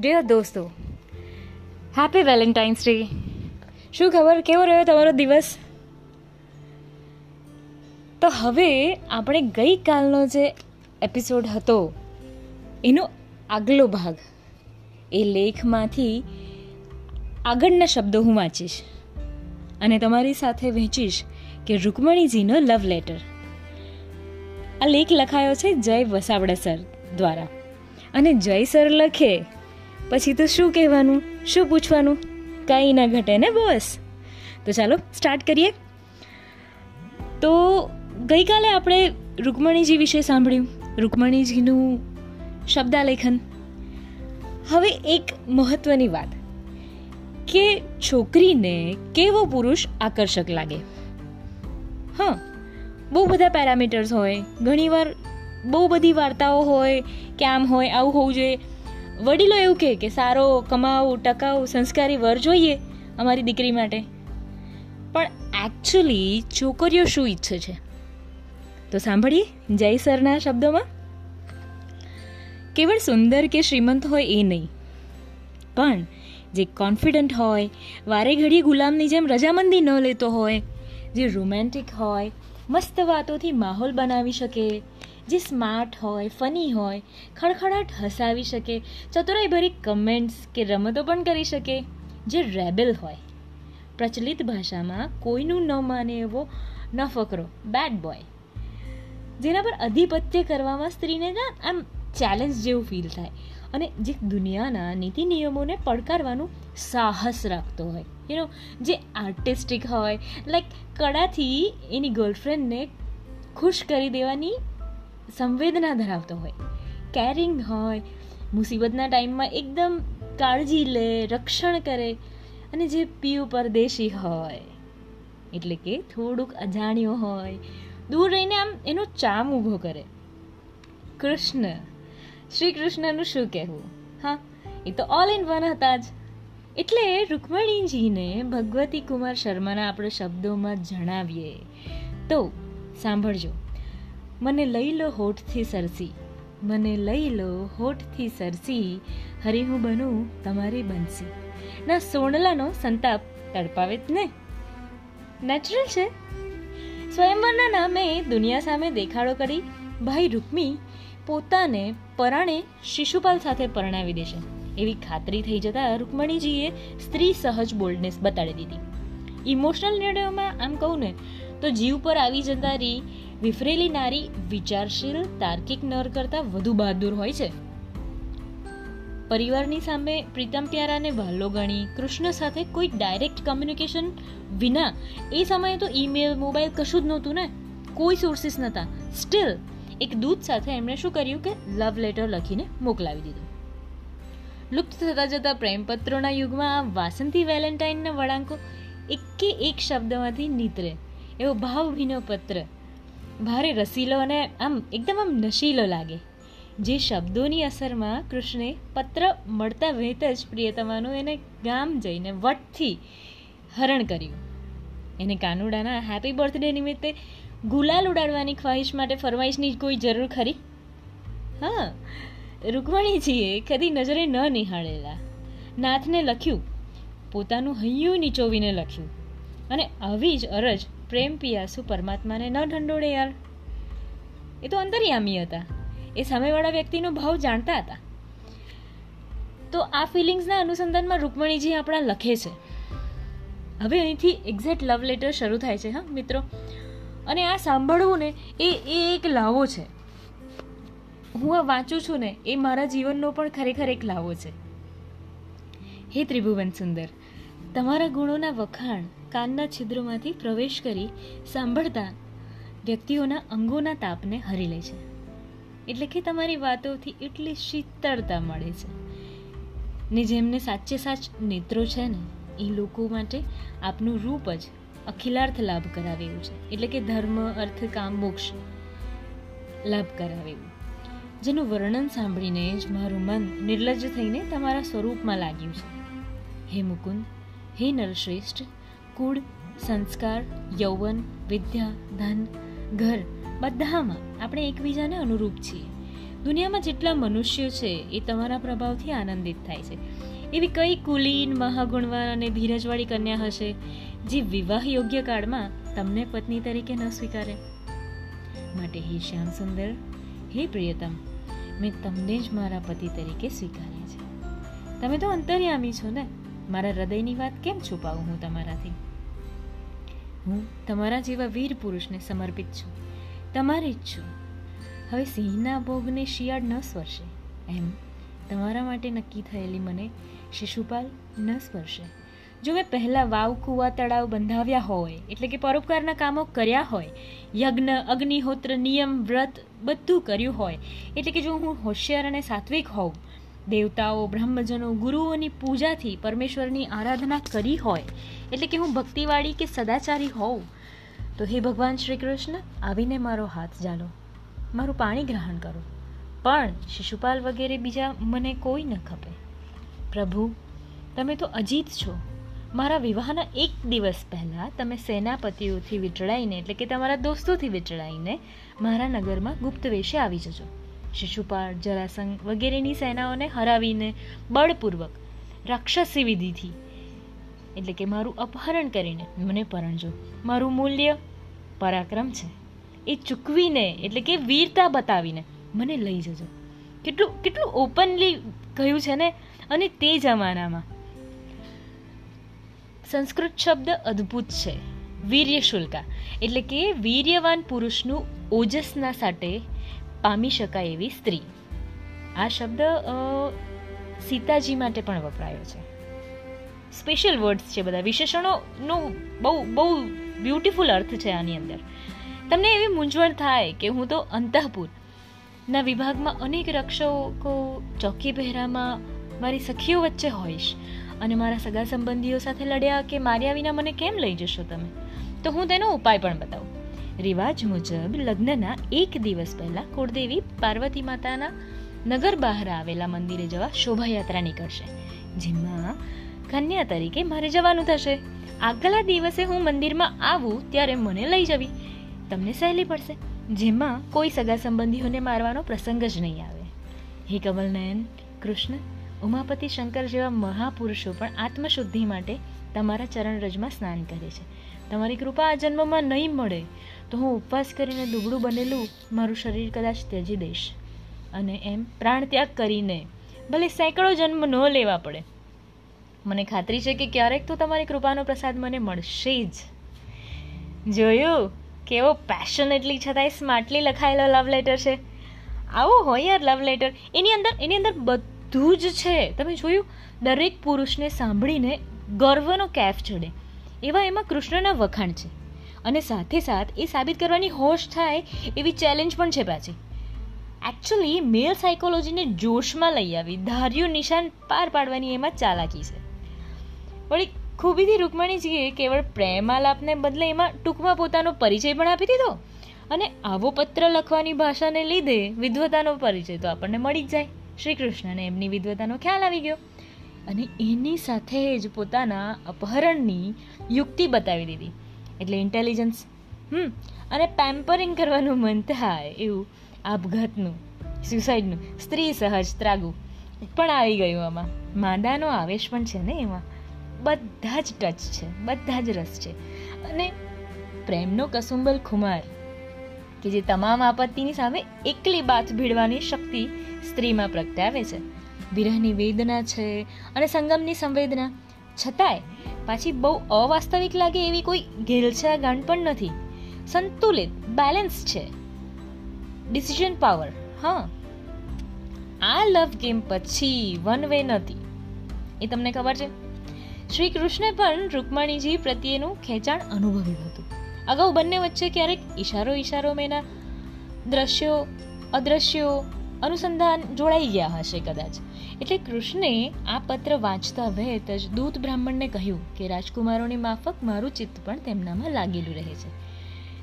Dear દોસ્તો happy Valentine's day શું ખબર? કેવો રહ્યો તમારો દિવસ? તો હવે આપણે ગઈકાલનો જે એપિસોડ હતો, એનો આગલો ભાગ. એ લેખમાંથી આગળના શબ્દો હું વાંચીશ અને તમારી સાથે વહેંચીશ કે રૂકમણીજીનો લવ લેટર આ લેખ લખાયો છે જય વસાવડા સર દ્વારા. અને જય સર લખે પછી તો શું કહેવાનું? શું પૂછવાનું? કાંઈ ના ઘટે ને બોસ. તો ચાલો સ્ટાર્ટ કરીએ. તો ગઈકાલે આપણે રૂકમણીજી વિશે સાંભળ્યું. રૂકમણીજીનું શબ્દાલેખન. હવે એક મહત્વની વાત. કે છોકરીને કેવો પુરુષ આકર્ષક લાગે? હા, બહુ બધા પેરામીટર્સ હોય. ઘણીવાર બહુ બધી વાર્તાઓ હોય કે આમ હોય, આવું હોવું જોઈએ. વડીલો એવું કહે કે સારો કમાવું ટકાઉ સંસ્કારી વર જોઈએ અમારી દીકરી માટે. પણ એકચ્યુઅલી છોકરીઓ શું ઈચ્છે છે? તો સાંભળીએ જય સરના શબ્દોમાં. કેવળ સુંદર કે શ્રીમંત હોય એ નહીં. પણ જે કોન્ફિડન્ટ હોય, વારે ઘડીએ ગુલામની જેમ રજામંદી ન લેતો હોય, જે રોમેન્ટિક હોય, મસ્ત વાતોથી માહોલ બનાવી શકે જે સ્માર્ટ હોય ફની હોય, ખડખડાટ હસાવી શકે, ચતુરાઈભરી કમેન્ટ્સ કે રમતો પણ કરી શકે, જે રેબેલ હોય. પ્રચલિત ભાષામાં કોઈનું ન માને એવો ન ફકરો બેડ બોય જેના પર અધિપત્ય કરવામાં સ્ત્રીને આમ ચેલેન્જ જેવું ફીલ થાય. અને જે દુનિયાના નીતિ નિયમોને પડકારવાનું સાહસ રાખતો હોય. યુ નો જે આર્ટિસ્ટિક હોય લાઈક કળાથી એની ગર્લફ્રેન્ડને ખુશ કરી દેવાની સંવેદના ધરાવતો હોય. કેરિંગ હોય, મુસીબતના ટાઈમમાં એકદમ કાળજી લે, રક્ષણ કરે અને જે પીયુ પરદેશી હોય, એટલે કે થોડુંક અજાણ્યો હોય, દૂર રહીને આમ એનો ચામ ઊભો કરે. કૃષ્ણ, શ્રી કૃષ્ણનું શું કહેવું? હા, એ તો ઓલ ઇન વન હતા જ. એટલે રૂકમણીજીને ભગવતી કુમાર શર્માના આપણે શબ્દોમાં જણાવીએ. તો, સાંભળજો. મને લઈ લો હોઠથી સરસી. મને લઈ લો હોઠથી સરસી. હરી હું બનું, તમારી બનસી ના, સોનલાનો સંતાપ તડપાવે જ ને. નેચરલ છે. સ્વયંવરના નામે દુનિયા સામે દેખાડો કરી ભાઈ રૂકમી પોતાને પરાણે શિશુપાલ સાથે પરણાવી દેશે. એવી ખાતરી થઈ જતા રૂકમણીજીએ સ્ત્રી સહજ બોલ્ડનેસ બતાડી દીધી. ઇમોશનલ નિર્ણયોમાં આમ કહું ને, તો જીવ પર આવી જનારી વિફરેલી નારી વિચારશીલ, તાર્કિક નર કરતાં વધુ બહાદુર હોય છે. પરિવારની સામે પ્રીતમ પ્યારાને વહાલો ગણી કૃષ્ણ સાથે કોઈ ડાયરેક્ટ કમ્યુનિકેશન વિના એ સમયે તો ઈમેલ મોબાઈલ કશું જ નહોતું ને? કોઈ સોર્સિસ નહોતા. સ્ટીલ એક દૂત સાથે એમણે શું કર્યું કે લવ લેટર લખીને મોકલાવી દીધું. લુપ્ત થતા જતા પ્રેમપત્રોના યુગમાં આ વાસંતી વેલેન્ટાઇનના વળાંકો એકે એક શબ્દમાંથી નીતરે. એવો ભાવભીનો પત્ર ભારે રસીલો અને આમ એકદમ આમ નશીલો લાગે. જે શબ્દોની અસરમાં કૃષ્ણે પત્ર મળતા વહેત જ પ્રિયતમાનું એને ગામ જઈને વટથી હરણ કર્યું. એને કાનુડાના હેપી બર્થડે નિમિત્તે ગુલાલ ઉડાડવાની ખ્વાહિશ માટે ફરમાઈશની કોઈ જરૂર ખરી? હા, રૂકમણીજીએ કદી નજરે ન નિહાળેલા. નાથને લખ્યું, પોતાનું હૈયું નીચોવીને લખ્યું. અને આવી જ અરજ પ્રેમ પિયાસુ પરમાત્માને ન ઢંડોળે યાર? એ તો અંતર્યામી હતા. એ સામેવાળા વ્યક્તિનો ભાવ જાણતા હતા. તો આ ફિલિંગ્સના અનુસંધાનમાં રૂકમણીજી આપણા લખે છે. હવે અહીંથી એક્ઝેક્ટ લવ લેટર શરૂ થાય છે, હા, મિત્રો. અને આ સાંભળવું ને એ એ એક લાવો છે. હું આ વાંચું છું ને, એ મારા જીવનનો પણ ખરેખર એક લાવો છે. હે ત્રિભુવન સુંદર, તમારા ગુણોના વખાણ કાનના છિદ્રોમાંથી પ્રવેશ કરી સાંભળતા વ્યક્તિઓના અંગોના તાપને હરી લે છે. એટલે કે તમારી વાતોથી એટલી શીતળતા મળે છે. ને જેમને સાચે સાચ નેત્રો છે ને, એ લોકો માટે આપનું રૂપ જ અખિલાર્થ લાભ કરાવે એવું છે. એટલે કે ધર્મ, અર્થ, કામ, મોક્ષ લાભ કરાવે એવું જેનું વર્ણન સાંભળીને જ મારું મન નિર્લજ્જ થઈને તમારા સ્વરૂપમાં લાગ્યું છે. હે મુકુંદ, હે નરશ્રેષ્ઠ કુળ, સંસ્કાર, યૌવન, વિદ્યા, ધન, ઘર બધામાં આપણે એકબીજાને અનુરૂપ છીએ. દુનિયામાં જેટલા મનુષ્યો છે એ તમારા પ્રભાવથી આનંદિત થાય છે. એવી કઈ કુલીન, મહાગુણવાન અને ધીરજવાળી કન્યા હશે જે વિવાહ યોગ્ય કાળમાં તમને પત્ની તરીકે ન સ્વીકારે? માટે હે શ્યામ સુંદર, હે પ્રિયતમ, મેં તમને જ મારા પતિ તરીકે સ્વીકાર્યા છે. તમે તો અંતર્યામી છો ને? મારા હૃદયની વાત કેમ છુપાવું હું તમારાથી? હું તમારા જેવા વીર પુરુષને સમર્પિત છું. તમારી જ છું. હવે સિંહના ભોગને શિયાળ ન સ્પર્શે. એમ તમારા માટે નક્કી થયેલી મને શિશુપાલ ન સ્પર્શે. જો મેં પહેલાં વાવ, કૂવા, તળાવ બંધાવ્યા હોય, એટલે કે પરોપકારના કામો કર્યા હોય, યજ્ઞ, અગ્નિહોત્ર, નિયમ, વ્રત બધું કર્યું હોય, એટલે કે જો હું હોશિયાર અને સાત્વિક હોઉં દેવતાઓ, બ્રહ્મજનો, ગુરુઓની પૂજાથી પરમેશ્વરની આરાધના કરી હોય, એટલે કે હું ભક્તિવાળી કે સદાચારી હોઉં, તો હે ભગવાન શ્રી કૃષ્ણ, આવીને મારો હાથ જાલો મારું પાણી ગ્રહણ કરો. પણ શિશુપાલ વગેરે બીજા મને કોઈ ન ખપે. પ્રભુ, તમે તો અજીત છો. મારા વિવાહના એક દિવસ પહેલાં તમે સેનાપતિઓથી વીંટળાઈને એટલે કે તમારા દોસ્તોથી વીંટળાઈને મારા નગરમાં ગુપ્ત વેશે આવી જજો. શિશુપાળ, જરાસંઘ વગેરેની સેનાઓને હરાવીને બળપૂર્વક રાક્ષસી વિધિથી, એટલે કે મારું અપહરણ કરીને મને પરણજો મારું મૂલ્ય પરાક્રમ છે. એ ચૂકવીને, એટલે કે વીરતા બતાવીને મને લઈ જજો. કેટલું કેટલું ઓપનલી કહ્યું છે ને? અને તે જમાનામાં સંસ્કૃત શબ્દ અદ્ભુત છે. વીર્ય શુલ્કા એટલે કે વીર્યવાન પુરુષનું ઓજસના સાથે પામી શકાય એવી સ્ત્રી. આ શબ્દ સીતાજી માટે પણ વપરાયો છે. સ્પેશિયલ વર્ડ્સ છે બધા. વિશેષણોનો બહુ બહુ બ્યુટિફુલ અર્થ છે આની અંદર. તમને એવી મૂંઝવણ થાય કે હું તો અંતઃપુર. ના વિભાગમાં અનેક રક્ષકો ચોકી પહેરામાં મારી સખીઓ વચ્ચે હોઈશ અને મારા સગા સંબંધીઓ સાથે લડ્યા કે માર્યા વિના મને કેમ લઈ જશો તમે? તો હું તેનો ઉપાય પણ બતાવું. રિવાજ મુજબ લગ્નના એક દિવસ પહેલા કુળદેવી પાર્વતી માતાના નગર બહાર આવેલા મંદિરે જવા શોભાયાત્રા નીકળશે, જેમાં કન્યા તરીકે મારે જવાનું થશે. આગલા દિવસે હું મંદિરમાં આવું ત્યારે મને લઈ જવી. તમને સહેલી પડશે, જેમાં કોઈ સગા સંબંધીઓને મારવાનો પ્રસંગ જ નહીં આવે. હે કમલનયન, કૃષ્ણ, ઉમાપતિ શંકર જેવા મહાપુરુષો પણ આત્મશુદ્ધિ માટે તમારા ચરણરજમાં સ્નાન કરે છે. તમારી કૃપા આ જન્મમાં નહીં મળે. તો હું ઉપવાસ કરીને દુબળું બનેલું મારું શરીર કદાચ ત્યજી દઈશ. અને એમ પ્રાણ ત્યાગ કરીને ભલે સેંકડો જન્મ ન લેવા પડે. મને ખાતરી છે કે ક્યારેક તો તમારી કૃપાનો પ્રસાદ મને મળશે જ. જોયું? કેવો પેશનેટલી છતાંય સ્માર્ટલી લખાયેલો લવ લેટર છે. આવો હોય યાર લવ લેટર એની અંદર એની અંદર બધું જ છે. તમે જોયું? દરેક પુરુષને સાંભળીને ગર્વનો કેફ ચડે. એવા એમાં કૃષ્ણના વખાણ છે. અને સાથે સાથ એ સાબિત કરવાની હોશ થાય એવી ચેલેન્જ પણ છે પાછી. એકચ્યુઅલી મેલ સાયકોલોજીને જોશમાં લઈ આવી, ધાર્યું નિશાન પાર પાડવાની એમાં ચાલાકી છે. વળી ખૂબીથી રૂકમણીજીએ કેવળ પ્રેમાલાપને બદલે એમાં ટૂંકમાં પોતાનો પરિચય પણ આપી દીધો અને આવો પત્ર લખવાની ભાષાને લીધે વિદ્વતાનો પરિચય તો આપણને મળી જ જાય. શ્રી કૃષ્ણને એમની વિદ્વતાનો ખ્યાલ આવી ગયો અને એની સાથે જ પોતાના અપહરણની યુક્તિ બતાવી દીધી. એટલે ઇન્ટેલિજન્સ હમ, અને પેમ્પરિંગ કરવાનું મન થાય એવું, આપઘાતનું સુસાઇડનું સ્ત્રી સહજ ત્રાગુ. પણ આવી ગયું આમાં. માંદાનો આવેશ પણ છે ને એમાં. બધા જ ટચ છે, બધા જ રસ છે. અને પ્રેમનો કસુંબલ ખુમાર, કે જે તમામ આપત્તિની સામે એકલી બાથ ભીડવાની શક્તિ સ્ત્રીમાં પ્રગટાવે છે. વિરહની વેદના છે અને સંગમની સંવેદના. છતાંય પાછી બહુ અવાસ્તવિક લાગે એવી કોઈ ઘેલછા ગાંડ પણ નથી. સંતુલિત બેલેન્સ છે. ડિસિઝન પાવર હા. આ લવ ગેમ પછી વન વે નથી. એ તમને ખબર છે? શ્રી કૃષ્ણે પણ રૂકમણીજી પ્રત્યેનું ખેંચાણ અનુભવ્યું હતું. અગાઉ બંને વચ્ચે ક્યારેક ઈશારો ઈશારો મેના દ્રશ્યો, અદ્રશ્યો, અનુસંધાન જોડાઈ ગયા હશે કદાચ. એટલે કૃષ્ણે આ પત્ર વાંચતા વહેત જ દૂત બ્રાહ્મણને કહ્યું કે, રાજકુમારોની માફક મારું ચિત્ત પણ તેમનામાં લાગેલું રહે છે.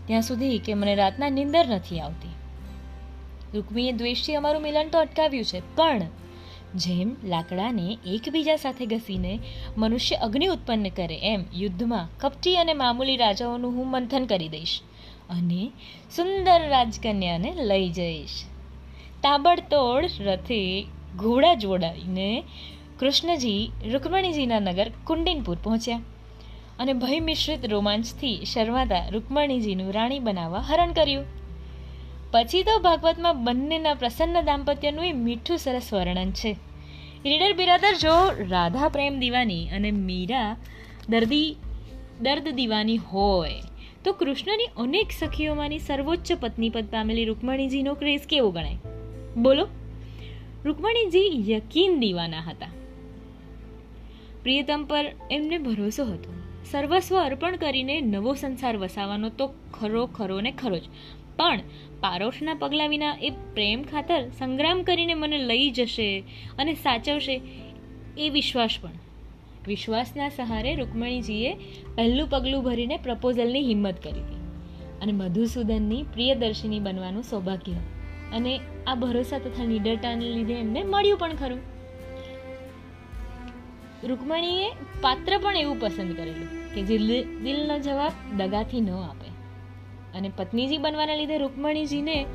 ત્યાં સુધી કે મને રાતના નિંદર નથી આવતી. રૂકમીએ દ્વેષથી અમારું મિલન તો અટકાવ્યું છે, પણ જેમ લાકડાને એકબીજા સાથે ઘસીને મનુષ્ય અગ્નિ ઉત્પન્ન કરે, એમ યુદ્ધમાં કપટી અને મામૂલી રાજાઓનું હું મંથન કરી દઈશ અને સુંદર રાજકન્યાને લઈ જઈશ. તાબડતોડ રથે ઘોડા જોડાઈને કૃષ્ણજી, રૂકમણીજીના નગર કુંડિનપુર પહોંચ્યા અને ભય મિશ્રિત રોમાંચથી શર્માતા રૂકમણીજીનું રાણી બનાવવા હરણ કર્યું. પછી તો ભાગવતમાં બંનેના પ્રસન્ન દાંપત્યનું એ મીઠું સરસ વર્ણન છે. રીડર બિરાદર, જો રાધા પ્રેમ દીવાની અને મીરા દર્દી, દર્દ દીવાની હોય, તો કૃષ્ણની અનેક સખીઓમાંની સર્વોચ્ચ પત્ની પદ પામેલી રૂકમણીજીનો ક્રેઝ કેવો ગણાય? બોલો. રૂકમણીજી યકીન દીવાના હતા. પ્રિયતમ પર એમને ભરોસો હતો. સર્વસ્વ અર્પણ કરીને નવો સંસાર વસાવવાનો તો ખરો ખરો ને ખરો જ. પણ પારોશના પગલા વિના એ પ્રેમ ખાતર સંગ્રામ કરીને મને લઈ જશે અને સાચવશે એ વિશ્વાસ પણ. વિશ્વાસના સહારે રૂકમણીજીએ પહેલું પગલું ભરીને પ્રપોઝલની હિંમત કરી હતી. અને મધુસૂદનની પ્રિયદર્શિની બનવાનું સૌભાગ્ય અને આ ભરોસા તથા નિડરતાને લીધે એમને મળ્યું પણ ખરું. રૂકમણીએ પાત્ર પણ એવું પસંદ કરેલું કે જે દિલનો જવાબ દગાથી ન આપે. અને પત્નીજી બનવાના લીધે રૂકમણીજીને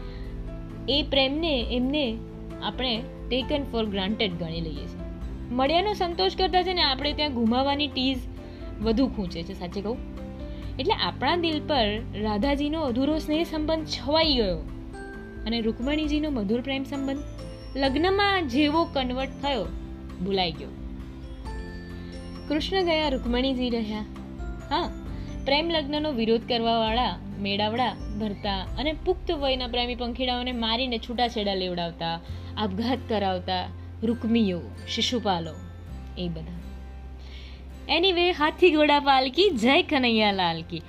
એ પ્રેમને, એમને આપણે ટેકન ફોર ગ્રાન્ટેડ ગણી લઈએ છીએ. મળ્યાનો સંતોષ કરતા છે ને આપણે ત્યાં ગુમાવાની ટીઝ વધુ ખૂંચે છે, સાચે કહું? એટલે આપણા દિલ પર રાધાજીનો અધૂરો સ્નેહ સંબંધ છવાઈ ગયો. અને રૂકમણીજીનો મધુર પ્રેમ સંબંધ લગ્નમાં જેવો કન્વર્ટ થયો, ભૂલાઈ ગયો. કૃષ્ણ ગયા રૂકમણીજી રહ્યા. હા, પ્રેમ લગ્નનો વિરોધ કરવાવાળા, મેળાવડા, ભરતા અને પુખ્ત વયના પ્રેમી પંખીડાઓને મારીને છૂટાછેડા લેવડાવતા, આપઘાત કરાવતા રૂકમીઓ શિશુપાલો, એ બધા. એની વે હાથી ઘોડા પાલકી, જય કનૈયા લાલકી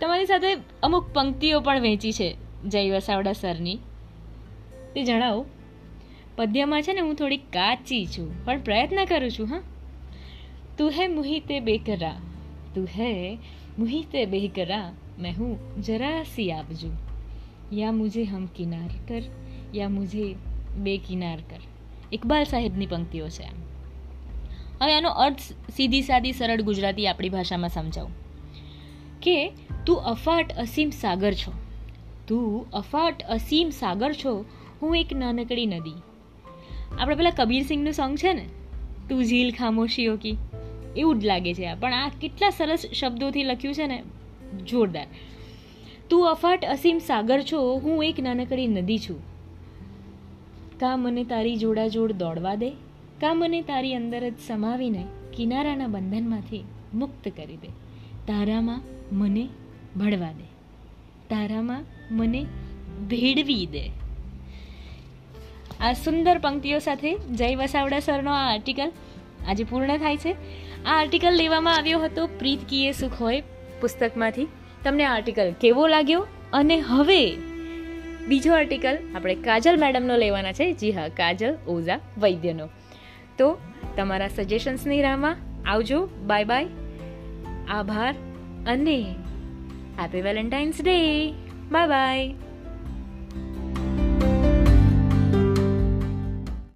તમારી સાથે અમુક પંક્તિઓ પણ વહેંચી છે. જય વસાવડા સરની. તે જણાવો, પદ્યમાં છે ને હું થોડી કાચી છું, પણ પ્રયત્ન કરું છું, હા. તું હે મુહિતે બેકરા, તું હે મુહિતે બેકરા, મેં હું જરા સી આપજો. યા મુજે હમ કિનાર કર, યા મુજે બે કિનાર કર. ઇકબાલ સાહેબની પંક્તિઓ છે આમ હવે આનો અર્થ સીધી સાદી સરળ ગુજરાતી આપણી ભાષામાં સમજાવું. કે તું અફાટ અસીમ સાગર છો. તું અફાટ અસીમ સાગર છો, હું એક નાનકડી નદી. આપણે પેલા કબીર સિંહનું સોંગ છે ને, તું ઝીલ ખામોશીઓ કી, એવું જ લાગે છે પણ આ કેટલા સરસ શબ્દોથી લખ્યું છે ને, જોરદાર. તું અફાટ અસીમ સાગર છો, હું એક નાનકડી નદી છું. કા મને તારી જોડાજોડ દોડવા દે, કા મને તારી અંદર જ સમાવીને કિનારાના બંધનમાંથી મુક્ત કરી દે, તારામાં મને ભળવા દે. તારામાં મને ભેળવી દે. આ સુંદર પંક્તિઓ સાથે જય વસાવડા સરનો આ આર્ટિકલ આજે પૂર્ણ થાય છે. આ આર્ટિકલ લેવામાં આવ્યો હતો પ્રીત કીએ સુખ હોય પુસ્તકમાંથી. તમને આર્ટિકલ કેવો લાગ્યો? અને હવે બીજો આર્ટિકલ આપણે કાજલ મેડમનો લેવાના છે. જી હા, કાજલ ઓઝા વૈદ્યનો. તો તમારા સજેશન્સની રાહમાં આવજો. બાય બાય આભાર અને happy Valentine's day bye bye